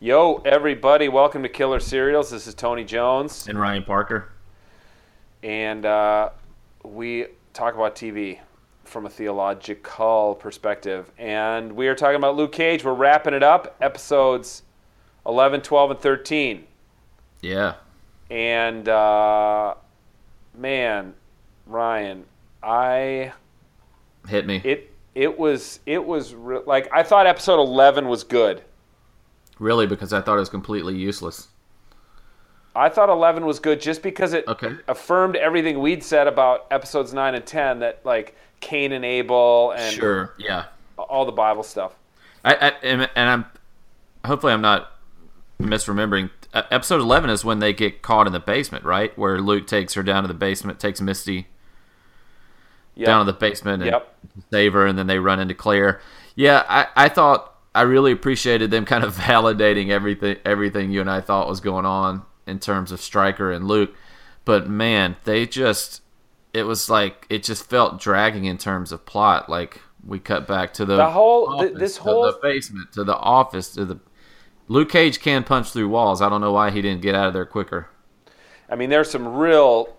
Yo, everybody, welcome to Killer Serials. This is Tony Jones, And Ryan Parker. and uh, we talk about TV from a theological perspective. And we are talking about Luke Cage. We're wrapping it up, episodes 11, 12, and 13. Yeah. And uh, man, Ryan, I Hit me. it it was it was re- like I thought episode 11 was good. Really, because I thought it was completely useless. I thought 11 was good just because it Okay. affirmed everything we'd said about episodes 9 and 10 that like Cain and Abel and Sure. Yeah. all the Bible stuff. I, I and, I'm hopefully I'm not misremembering. Episode 11 is when they get caught in the basement, right? Where Luke takes her down to the basement, takes Misty Yep. down to the basement and Yep. save her, and then they run into Claire. Yeah, I, I thought I really appreciated them kind of validating everything everything you and I thought was going on in terms of Stryker and Luke. But man, they just it was like it just felt dragging in terms of plot. Like we cut back to the The whole- office, this whole- the basement to the office to the Luke Cage can punch through walls. I don't know why he didn't get out of there quicker. I mean, there's some real,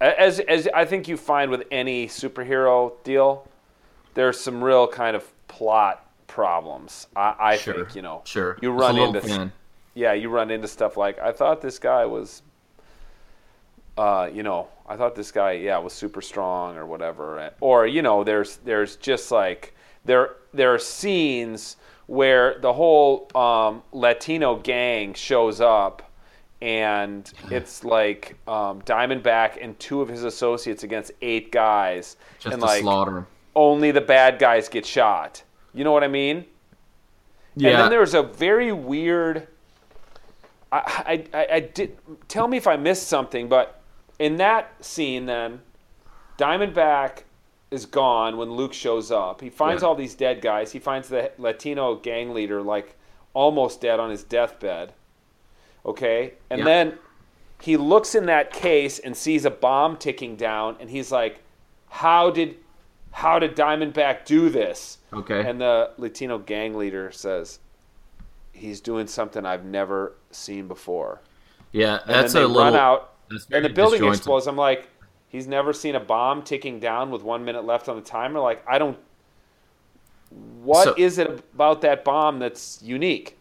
as as I think you find with any superhero deal, there's some real kind of plot problems. I, I Sure. think you know. Sure, You run into thin. yeah, you run into stuff like I thought this guy was, uh, you know, I thought this guy yeah was super strong or whatever, or you know, there's there's just like there there are scenes where the whole um, Latino gang shows up. And it's like um, Diamondback and two of his associates against eight guys, just and like slaughter only the bad guys get shot. You know what I mean? Yeah, And then there was a very weird. I, I, I, did. Tell me if I missed something, but in that scene, then Diamondback is gone when Luke shows up. He finds Yeah. all these dead guys. He finds the Latino gang leader like almost dead on his deathbed. Okay, and Yeah. then he looks in that case and sees a bomb ticking down, and he's like, "How did, how did Diamondback do this?" okay. And the Latino gang leader says, "He's doing something I've never seen before." yeah, And that's then a they little. run out, and the building explodes. I'm like, he's never seen a bomb ticking down with one minute left on the timer. Like, I don't. What is So- it about that bomb that's unique?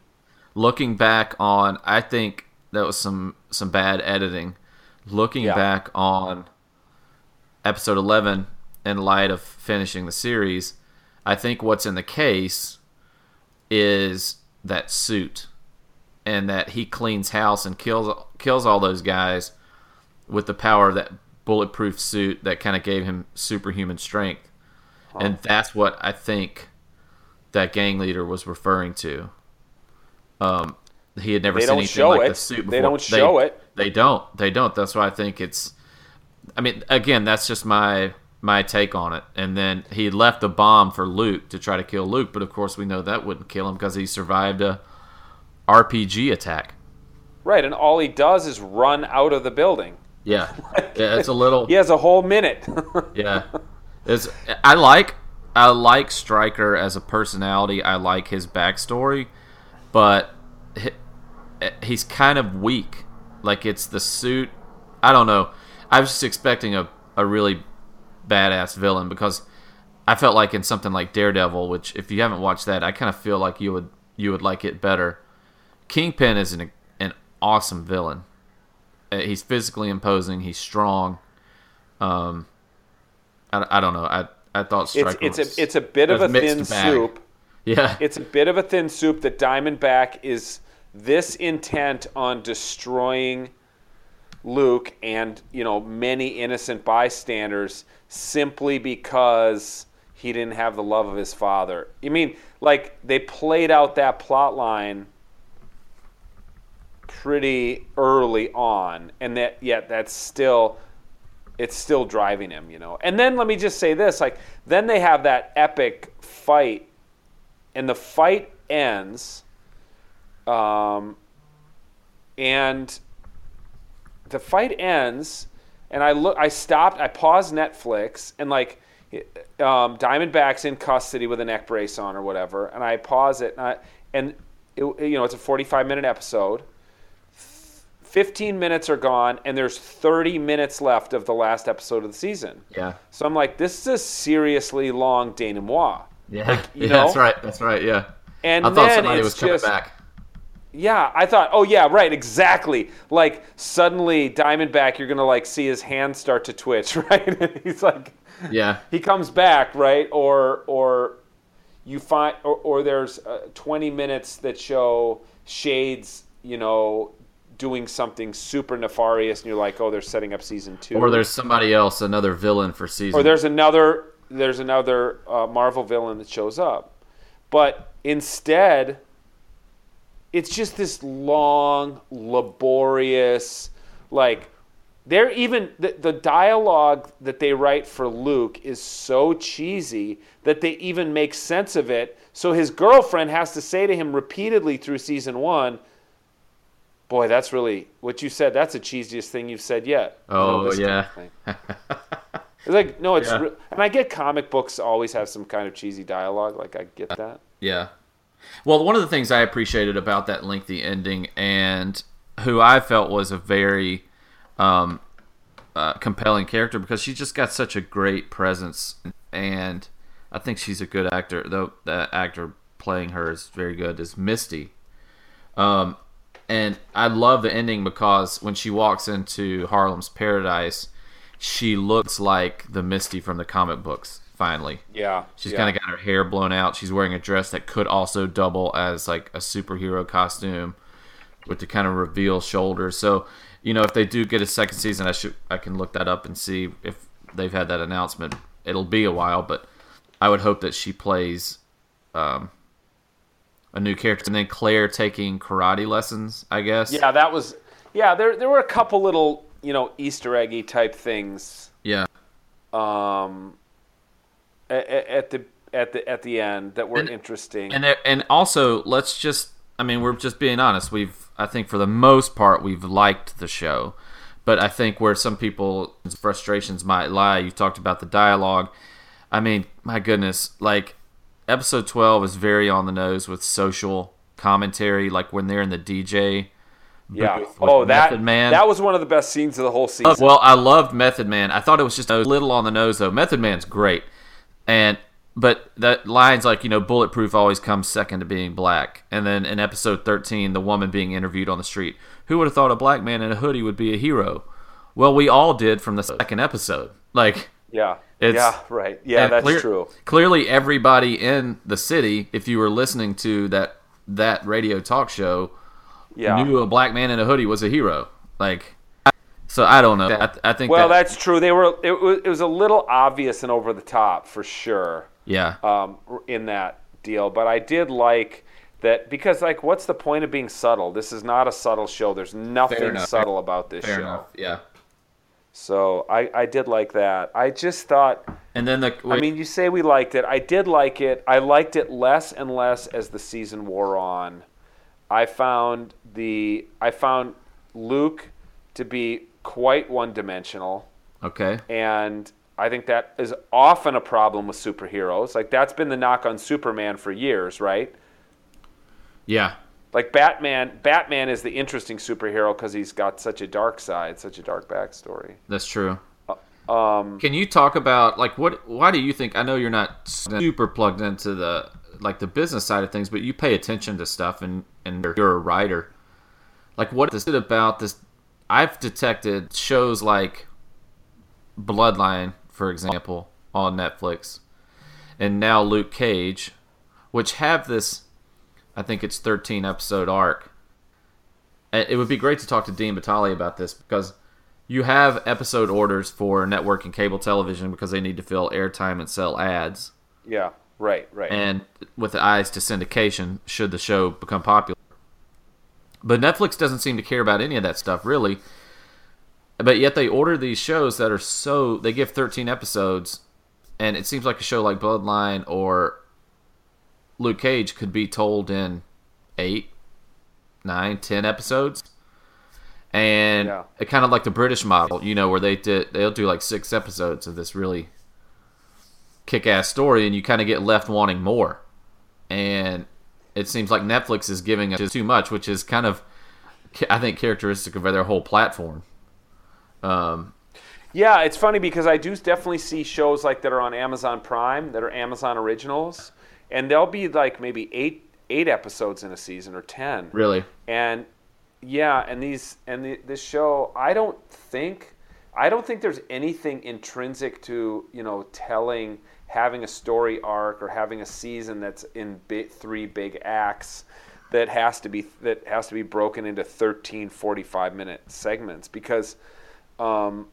looking back on i think that was some some bad editing looking Yeah. back on episode 11 in light of finishing the series i think what's in the case is that suit and that he cleans house and kills kills all those guys with the power of that bulletproof suit that kind of gave him superhuman strength and that's what i think that gang leader was referring to um, he had never They seen anything like it. the suit before. They don't show it. They don't. They don't. That's why I think it's. I mean, again, that's just my my take on it. And then he left a bomb for Luke to try to kill Luke, but of course we know that wouldn't kill him because he survived a RPG attack. Right, and all he does is run out of the building. Yeah, yeah, it's a little. He has a whole minute. Yeah, it's. I like I like Stryker as a personality. I like his backstory, but he, he's kind of weak. Like it's the suit. I don't know. I was just expecting a a really badass villain because I felt like in something like Daredevil, which if you haven't watched that, I kind of feel like you would you would like it better. Kingpin is an an awesome villain. Uh, He's physically imposing. He's strong. Um, I, I don't know. I I thought it's it's was, a it's a bit of a thin bag. soup. Yeah, It's a bit of a thin soup that Diamondback is this intent on destroying Luke and you know many innocent bystanders simply because he didn't have the love of his father. You mean like they played out that plot line pretty early on and that yet that's still it's still driving him, you know. And then let me just say this, like then they have that epic fight and the fight ends um, and the fight ends and i look i stopped i paused netflix and like um, diamondback's in custody with a neck brace on or whatever and i pause it and, I, and it, you know, it's a 45 minute episode. 15 minutes are gone, and there's 30 minutes left of the last episode of the season. Yeah. So I'm like, this is a seriously long denouement. Yeah. you yeah know? that's right. That's right. Yeah. And I thought then somebody was coming just, back. Yeah, I thought, oh yeah, right, exactly. Like suddenly Diamondback, you're gonna like see his hands start to twitch, right? And he's like, Yeah. he comes back, right? Or or you find or, or there's uh, 20 minutes that show Shades, you know, doing something super nefarious, and you're like, oh, they're setting up season two. Or there's somebody else, another villain for season. or there's another there's another uh, Marvel villain that shows up, but instead, it's just this long, laborious, like they're even the, the dialogue that they write for Luke is so cheesy that they even make sense of it. So his girlfriend has to say to him repeatedly through season one. Boy, that's really what you said. That's the cheesiest thing you've said yet. Oh yeah. It's like no, it's Yeah. re- and I get comic books always have some kind of cheesy dialogue. Like I get uh, that. Yeah. Well, one of the things I appreciated about that lengthy ending, and who I felt was a very um, uh, compelling character because she just got such a great presence, and I think she's a good actor. Though the actor playing her is very good. Is Misty. Um, and I love the ending because when she walks into Harlem's Paradise, she looks like the Misty from the comic books. Finally, Yeah, She's yeah. kind of got her hair blown out. She's wearing a dress that could also double as like a superhero costume with the kind of reveal shoulders. So, you know, if they do get a second season, I should I can look that up and see if they've had that announcement. It'll be a while, but I would hope that she plays um, a new character. And then Claire taking karate lessons, I guess. Yeah, that was. Yeah, there there were a couple little you know Easter eggy type things Yeah. um, at, at the at the at the end that were And- interesting. And there- and also, let's just I mean, we're just being honest. We've I think for the most part we've liked the show. But I think where some people's frustrations might lie, you talked about the dialogue. I mean, my goodness, like episode 12 is very on the nose with social commentary like when they're in the DJ yeah. Oh, that Method Man. that was one of the best scenes of the whole season. Well, I loved Method Man. I thought it was just a little on the nose though. Method Man's great, and but that lines like you know bulletproof always comes second to being black. And then in episode thirteen, the woman being interviewed on the street. Who would have thought a black man in a hoodie would be a hero? Well, we all did from the second episode. Like yeah. it's- yeah. Right. Yeah, that's clear- true. Clearly, everybody in the city, if you were listening to that that radio talk show, Yeah. knew a black man in a hoodie was a hero. Like, so I don't know. I, I think. Well, that, that's true. They were. It was, it was a little obvious and over the top for sure. yeah. um, in that deal. But I did like that because, like, what's the point of being subtle? This is not a subtle show. There's nothing subtle about this Fair show. enough. Yeah. So I, I did like that. I just thought. And then the I mean, you say we liked it. I did like it. I liked it less and less as the season wore on. I found the I found Luke to be quite one-dimensional. okay. and I think that is often a problem with superheroes. Like that's been the knock on Superman for years, right? Yeah. Like Batman, Batman is the interesting superhero because he's got such a dark side, such a dark backstory. That's true. Um, Can you talk about like what? Why do you think? I know you're not super plugged into the like the business side of things, but you pay attention to stuff, and and you're a writer. Like, what is it about this? I've detected shows like Bloodline, for example, on Netflix, and now Luke Cage, which have this. I think it's 13 episode arc. It would be great to talk to Dean Batali about this because you have episode orders for network and cable television because they need to fill airtime and sell ads, yeah, right, right. and with the eyes to syndication should the show become popular. But Netflix doesn't seem to care about any of that stuff really. But yet they order these shows that are so they give 13 episodes, and it seems like a show like Bloodline or Luke Cage could be told in eight, nine, ten episodes and Yeah. it kind of like the British model, you know, where they did they'll do like six episodes of this really kick-ass story, and you kind of get left wanting more. And it seems like Netflix is giving us too much, which is kind of, I think, characteristic of their whole platform. Um, Yeah, it's funny because I do definitely see shows like that are on Amazon Prime that are Amazon originals, and they'll be like maybe eight eight episodes in a season or ten. really, And yeah, and these and the, this show, I don't think, I don't think there's anything intrinsic to you know telling, having a story arc or having a season that's in three big acts that has to be that has to be broken into 13 45 minute segments because um,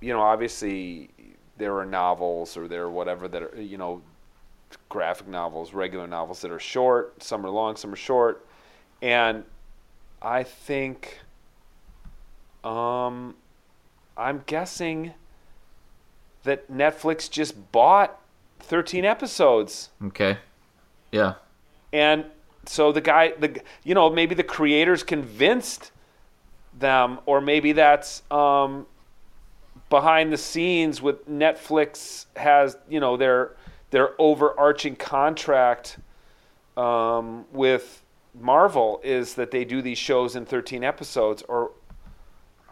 you know obviously there are novels or there are whatever that are you know graphic novels regular novels that are short some are long some are short. And I think um, I'm guessing that Netflix just bought 13 episodes. okay, yeah, And so the guy, the you know, maybe the creators convinced them, or maybe that's um, behind the scenes with Netflix has you know their their overarching contract um, with Marvel is that they do these shows in 13 episodes, or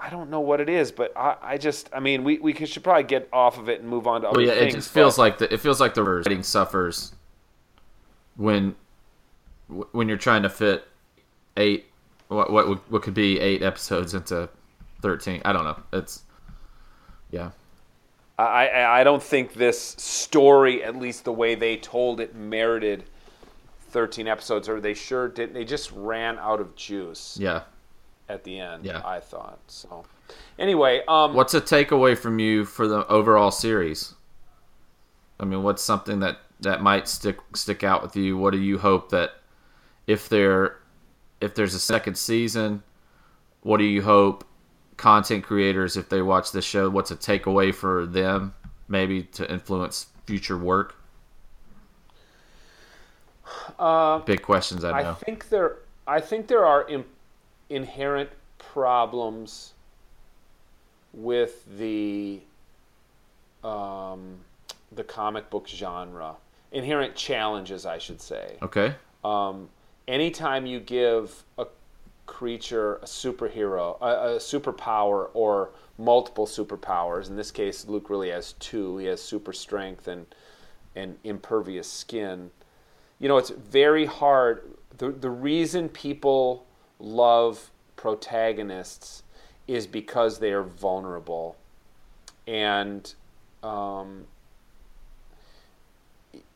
I don't know what it is, but I, I just I mean we, we should probably get off of it and move on to other well, yeah. things. It just feels like the it feels like the writing suffers when when you're trying to fit eight what what what could be eight episodes into thirteen. I don't know. It's yeah. I, I I don't think this story, at least the way they told it, merited 13 episodes, or they sure didn't. They just ran out of juice Yeah. At the end. Yeah. I thought so. Anyway, um, What's a takeaway from you for the overall series? I mean, what's something that that might stick stick out with you? What do you hope that if there if there's a second season, what do you hope content creators if they watch this show, what's a takeaway for them maybe to influence future work? uh, Big questions, I know. I think there, I think there are in, inherent problems with the um, the comic book genre. Inherent challenges, I should say. okay. um, anytime you give a creature a superhero, a, a superpower, or multiple superpowers, in this case, Luke really has two. He has super strength and and impervious skin. You know, it's very hard. The the reason people love protagonists is because they are vulnerable, and um,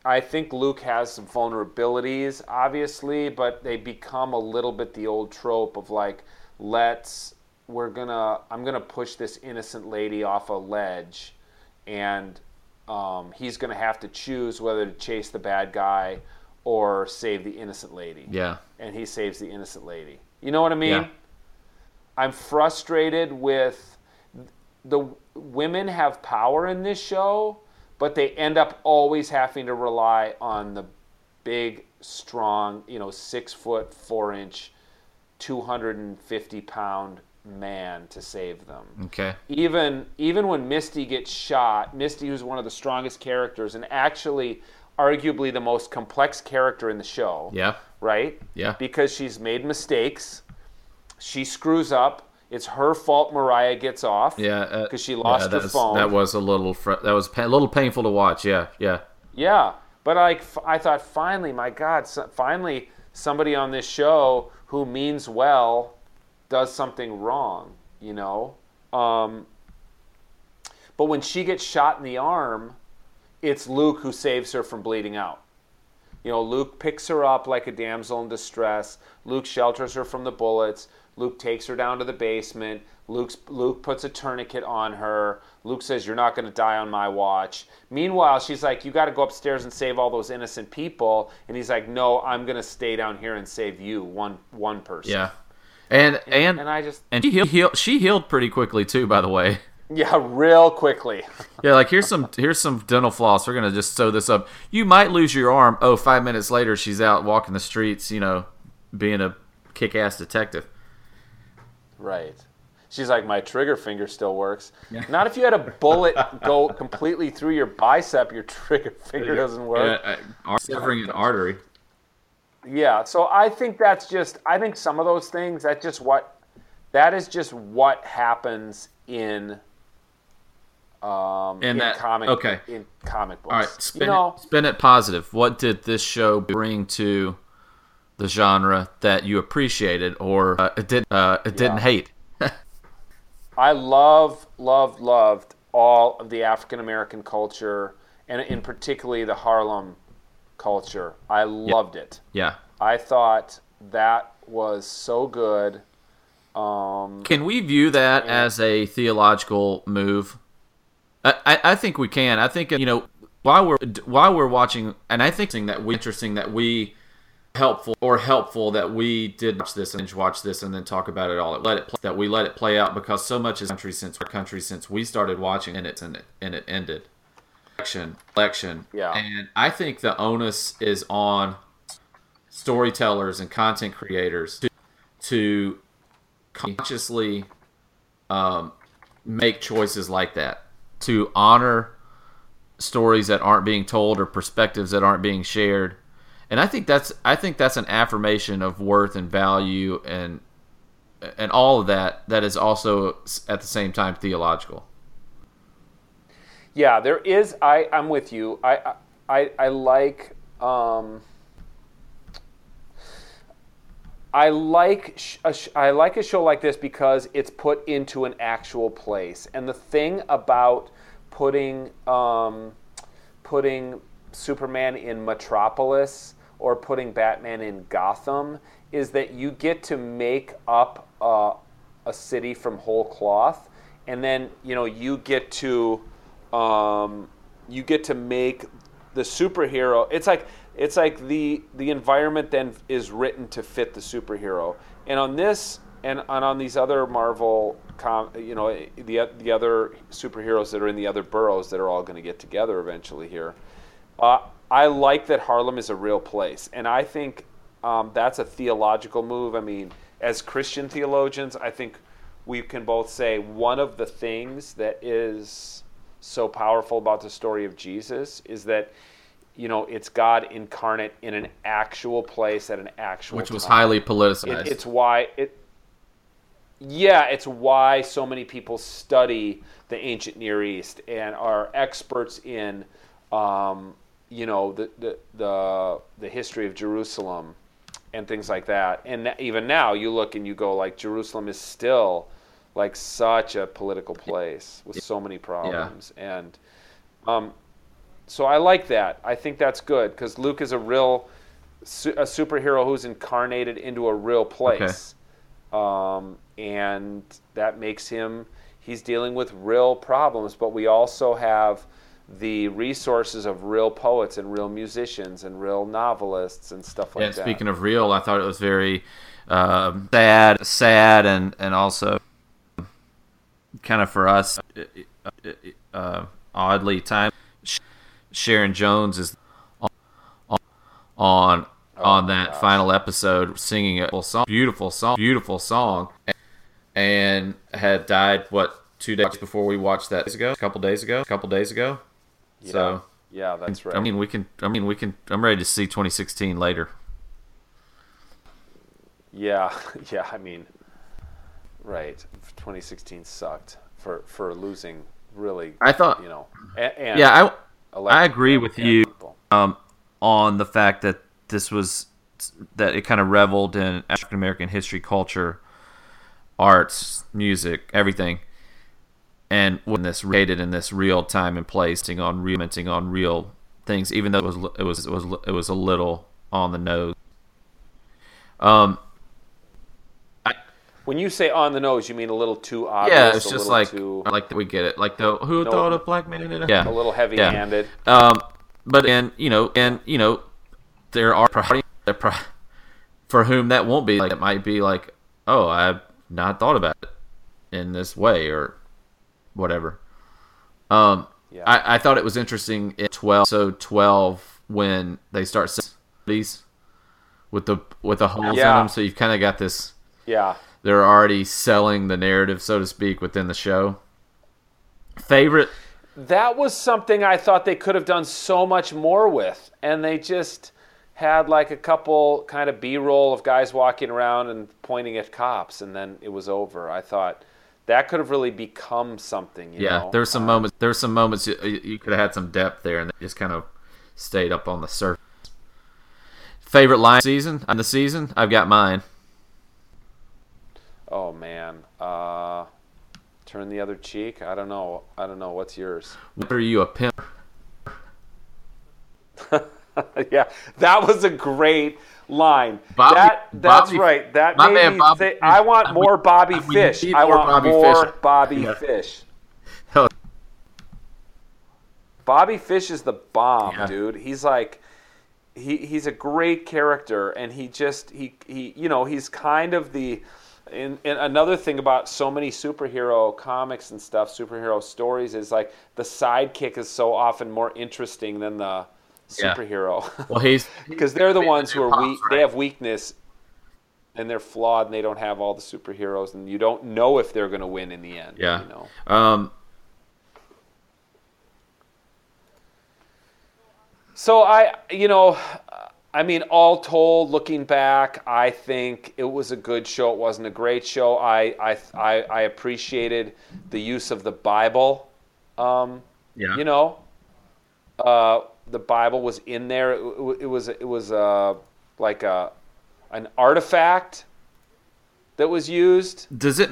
I think Luke has some vulnerabilities, obviously, but they become a little bit the old trope of like, let's, we're gonna, I'm gonna push this innocent lady off a ledge, and um, he's gonna have to choose whether to chase the bad guy or save the innocent lady. Yeah. And he saves the innocent lady. You know what I mean? Yeah. I'm frustrated with the women have power in this show, but they end up always having to rely on the big, strong, you know, six foot, four inch, 250 pound man to save them. Okay. Even even when Misty gets shot, Misty, who's one of the strongest characters and actually arguably the most complex character in the show, Yeah. right? Yeah. Because she's made mistakes. She screws up. It's her fault Mariah gets off. Yeah. uh, Because she lost yeah, her phone. That was a little fr- that was pa- a little painful to watch. Yeah. Yeah. Yeah, but like f- I thought, finally, my God, so, finally somebody on this show who means well does something wrong. You know. Um, but when she gets shot in the arm, it's Luke who saves her from bleeding out. You know, Luke picks her up like a damsel in distress. Luke shelters her from the bullets. Luke takes her down to the basement. Luke's, Luke puts a tourniquet on her. Luke says, You're not going to die on my watch. Meanwhile, she's like, You got to go upstairs and save all those innocent people. And he's like, No, I'm going to stay down here and save you, one, one person. Yeah. And and And I just, and she healed she healed pretty quickly too. By the way. Yeah, real quickly. Yeah, like here's some here's some dental floss. We're gonna just sew this up. You might lose your arm. Oh, five minutes later, she's out walking the streets. You know, being a kick-ass detective. Right. She's like, my trigger finger still works. Not if you had a bullet go completely through your bicep, your trigger finger doesn't work. severing uh, an artery. Yeah, so I think that's just I think some of those things that's just what that is just what happens in um that- comic okay. in comic books. All right, spin you know, it, spin it positive. What did this show bring to the genre that you appreciated or uh, it did uh, it didn't Yeah. hate? I love, love loved all of the African American culture, and in particularly the Harlem culture. I loved it. Yeah. I thought that was so good. Um, Can we view that as a theological move? I, I, think we can. I think you know while we're while we're watching, and I think that we interesting that we helpful or helpful that we did watch this and watch this and then talk about it all. Let it play, that we let it play out because so much is country since our country since we started watching and it's and it and it ended. Election, election. Yeah. And I think the onus is on storytellers and content creators to, to consciously um, make choices like that to honor stories that aren't being told or perspectives that aren't being shared and i think that's i think that's an affirmation of worth and value and and all of that that is also at the same time theological yeah, there is. I I'm with you. I I I like. Um, I like sh- a sh- I like a show like this because it's put into an actual place. And the thing about putting um, putting Superman in Metropolis or putting Batman in Gotham is that you get to make up uh, a city from whole cloth, and then you know you get to um, you get to make the superhero. It's like it's like the the environment then is written to fit the superhero. And on this and, and on these other Marvel, com, you know, the the other superheroes that are in the other boroughs that are all going to get together eventually here. Uh, I like that Harlem is a real place, and I think um, that's a theological move. I mean, as Christian theologians, I think we can both say one of the things that is so powerful about the story of Jesus is that you know it's God incarnate in an actual place at an actual which was highly politicized It, it's why it. Yeah, it's why so many people study the ancient Near East and are experts in, um, you know, the, the the the history of Jerusalem and things like that. And even now, you look and you go like Jerusalem is still like such a political place with so many problems and. Um, so I like that. I think that's good because Luke is a real su- a superhero who's incarnated into a real place, um, and that makes him he's dealing with real problems. But we also have the resources of real poets and real musicians and real novelists and stuff like yeah, that. speaking of real, I thought it was very um, sad, sad, and and also kind of for us, uh, oddly time. Sharon Jones is on on, on that gosh. final episode singing a song, beautiful song, beautiful song, and had died what two days before we watched that days ago, a couple days ago, a couple days ago. yeah. So yeah, that's right. I mean, we can. I mean, we can. I'm ready to see 2016 later. Yeah, yeah. I mean, right. 2016 sucked for for losing really. I thought. you know, and, and Yeah, I I agree with you um, on the fact that this was that it kind of reveled in African American history, culture, arts, music, everything, and when this rated in this real time and place, on real, commenting on real things, even though it was it was it was it was a little on the nose. Um, When you say on the nose, you mean a little too obvious. yeah, it's just like too, like we get it, like the who No. thought a black man in a yeah a little heavy-handed. Um, but and you know, and you know, there are for whom that won't be like it might be like, oh, I've not thought about it in this way or whatever. Um, Yeah. I, I thought it was interesting in twelve, so twelve when they start these with the with the holes in them, so you've kind of got this. Yeah, They're already selling the narrative, so to speak, within the show. Favorite that was something I thought they could have done so much more with, and they just had like a couple kind of B-roll of guys walking around and pointing at cops, and then it was over. I thought that could have really become something. You yeah, there's some Um, moments. There's some moments you, you could have had some depth there, and they just kind of stayed up on the surface. Favorite line season on the season? I've got mine. Oh man, uh, turn the other cheek. I don't know. I don't know. What's yours? What are you a pimp? yeah, that was a great line. Bobby- that that's right. That my made man me Bobby say, I want more Bobby I Fish. I want Bobby more Fish. Bobby Yeah. Fish. Hell, Bobby Fish is the bomb, Yeah. dude. He's like he he's a great character and he just he he you know, he's kind of the and, and another thing about so many superhero comics and stuff, superhero stories is like the sidekick is so often more interesting than the Yeah. superhero. Well, he's because they're the ones who are weak. They have weakness, and they're flawed, and they don't have all the superheroes, and you don't know if they're going to win in the end. yeah. you know. Um, So I, you know, I mean, all told, looking back, I think it was a good show. It wasn't a great show. I I I, I appreciated the use of the Bible. Um, yeah. you know, uh, the Bible was in there. It, it was it was uh, like a an artifact that was used. Does it?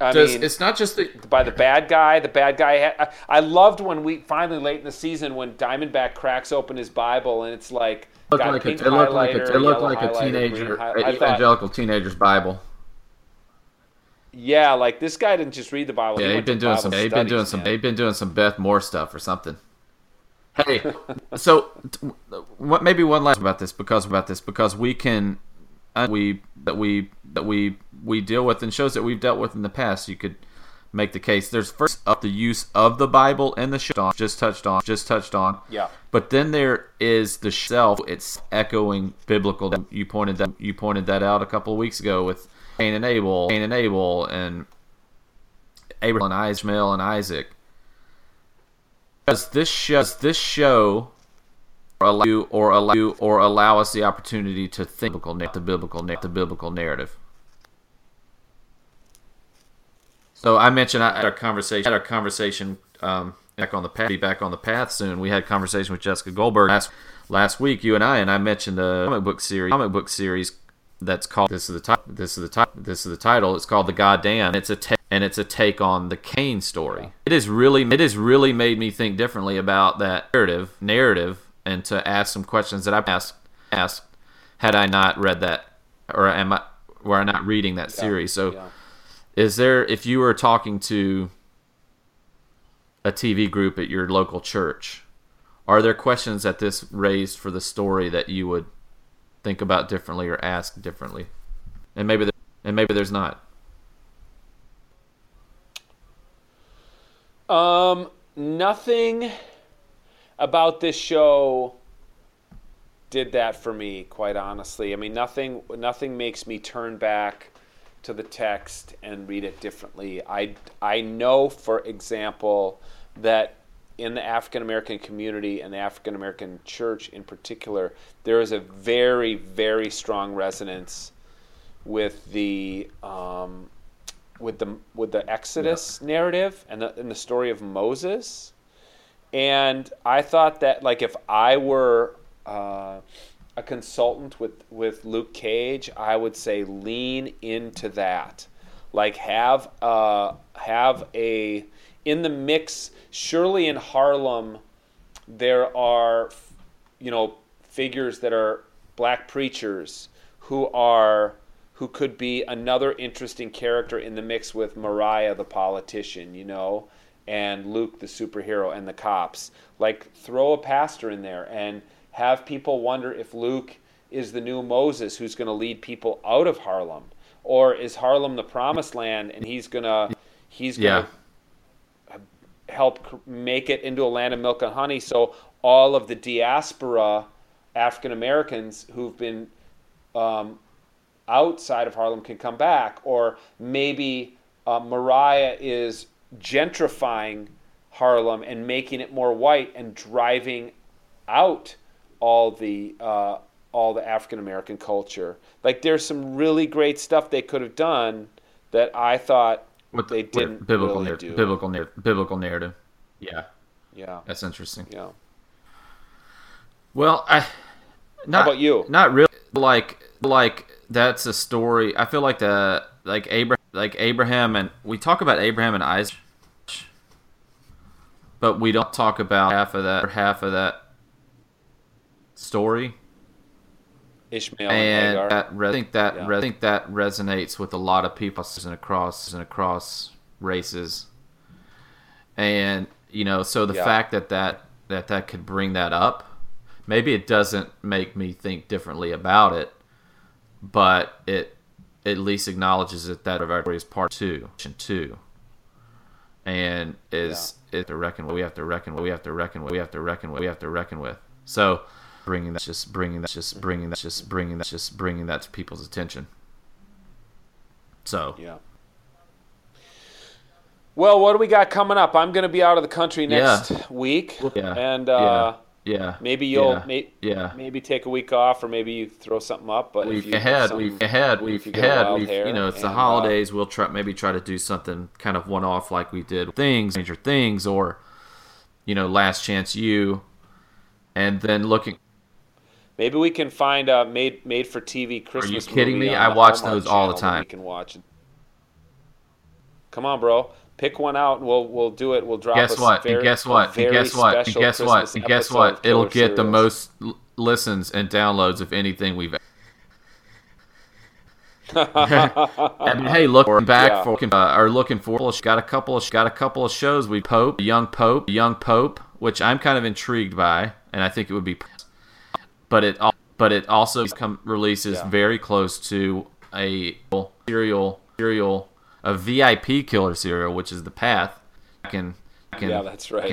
I does mean, it's not just the by the bad guy. The bad guy. Had, I, I loved when we finally late in the season when Diamondback cracks open his Bible and it's like looked like a, it looked like a, it looked like a teenager, hi- an I thought, evangelical teenager's Bible. yeah, like this guy didn't just read the Bible. Yeah, he went been doing Bible some. They've been doing studies, some. man. He's been doing some Beth Moore stuff or something. Hey, so what? Maybe one last about this because about this because we can, uh, we that we that we we deal with and shows that we've dealt with in the past. You could make the case. There's first up the use of the Bible and the show just touched on, just touched on. Yeah. But then there is the self. It's echoing biblical. You pointed that. You pointed that out a couple of weeks ago with Cain and Abel, Cain and Abel, and Abraham and Ishmael and Isaac. Does this show? Does this show allow you or allow you or allow us the opportunity to think biblical, na- the biblical, the biblical narrative? So I mentioned I had our conversation. Had our conversation um, back on the path. Be back on the path soon. We had a conversation with Jessica Goldberg last last week. You and I, and I mentioned the comic book series. Comic book series that's called. This is the title. This is the title. This is the title. It's called the Goddamn. It's a ta- and it's a take on the Cain story. It is really. It has really made me think differently about that narrative. Narrative, and to ask some questions that I've asked asked had I not read that, or am I were I not reading that series? So. Yeah. Is there if you were talking to a TV group at your local church, are there questions that this raised for the story that you would think about differently or ask differently? And maybe there, and maybe there's not. Um, nothing about this show did that for me, quite honestly. I mean, nothing nothing makes me turn back to the text and read it differently. I I know, for example, that in the African American community and the African American church in particular, there is a very very strong resonance with the um, with the with the Exodus narrative and the, and the story of Moses. And I thought that like if I were uh, a consultant with with Luke Cage, I would say lean into that. Like have uh, have a in the mix. Surely in Harlem, there are you know figures that are black preachers who are who could be another interesting character in the mix with Mariah the politician, you know, and Luke the superhero and the cops. Like throw a pastor in there and have people wonder if Luke is the new Moses who's going to lead people out of Harlem or is Harlem the promised land and he's going to he's going to Yeah. help make it into a land of milk and honey so all of the diaspora African Americans who've been um, outside of Harlem can come back, or maybe uh, Mariah is gentrifying Harlem and making it more white and driving out all the uh, all the African American culture. Like there's some really great stuff they could have done that I thought With they didn't biblical really narrative, do. biblical narrative, biblical narrative. Yeah, Yeah, that's interesting. yeah. Well, I not about you? Not really. Like like that's a story. I feel like the like Abraham like Abraham and we talk about Abraham and Isaac, but we don't talk about half of that or half of that story. Ishmael and, And that re- I think that Yeah. re- I think that resonates with a lot of people and across and across races. And you know, so the Yeah. fact that that that that could bring that up, maybe it doesn't make me think differently about it, but it at least acknowledges that that of our is part two, two, and is it to reckon what we have to reckon with we have to reckon with we have to reckon with we have to reckon with. So bringing that just bringing that just bringing that just bringing that just bringing that to people's attention. So Yeah. Well, what do we got coming up? I'm going to be out of the country next week, Yeah. and uh, yeah, maybe you'll yeah, may, yeah. maybe take a week off, or maybe you throw something up. But We've you ahead, we've ahead, we've ahead. We've you know it's the and, uh, holidays. we'll try maybe try to do something kind of one off like we did things, major Things, or you know Last Chance U, and then looking. Maybe we can find a made made for TV Christmas. Are you kidding me? I watch Hallmark those all the time. We can watch. it. Come on, bro. Pick one out, and we'll we'll do it. We'll drop. Guess a what? Very, And guess what? And guess what? And guess what? And guess what? It'll get the most l- listens and downloads of anything we've. I mean, hey, look we're back Yeah. for uh, are looking for. Got a couple of got a couple of shows. We Pope, young Pope, young Pope, which I'm kind of intrigued by, and I think it would be. But it but it also come releases Yeah. very close to a serial serial a VIP killer serial, which is the Path. Back in- Yeah, that's right.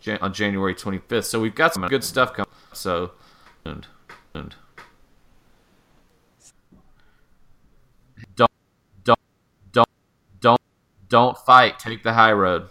Jan- on January 25th. So we've got some good stuff coming. So, and, and don't, don't, don't, don't, don't fight. Take the high road.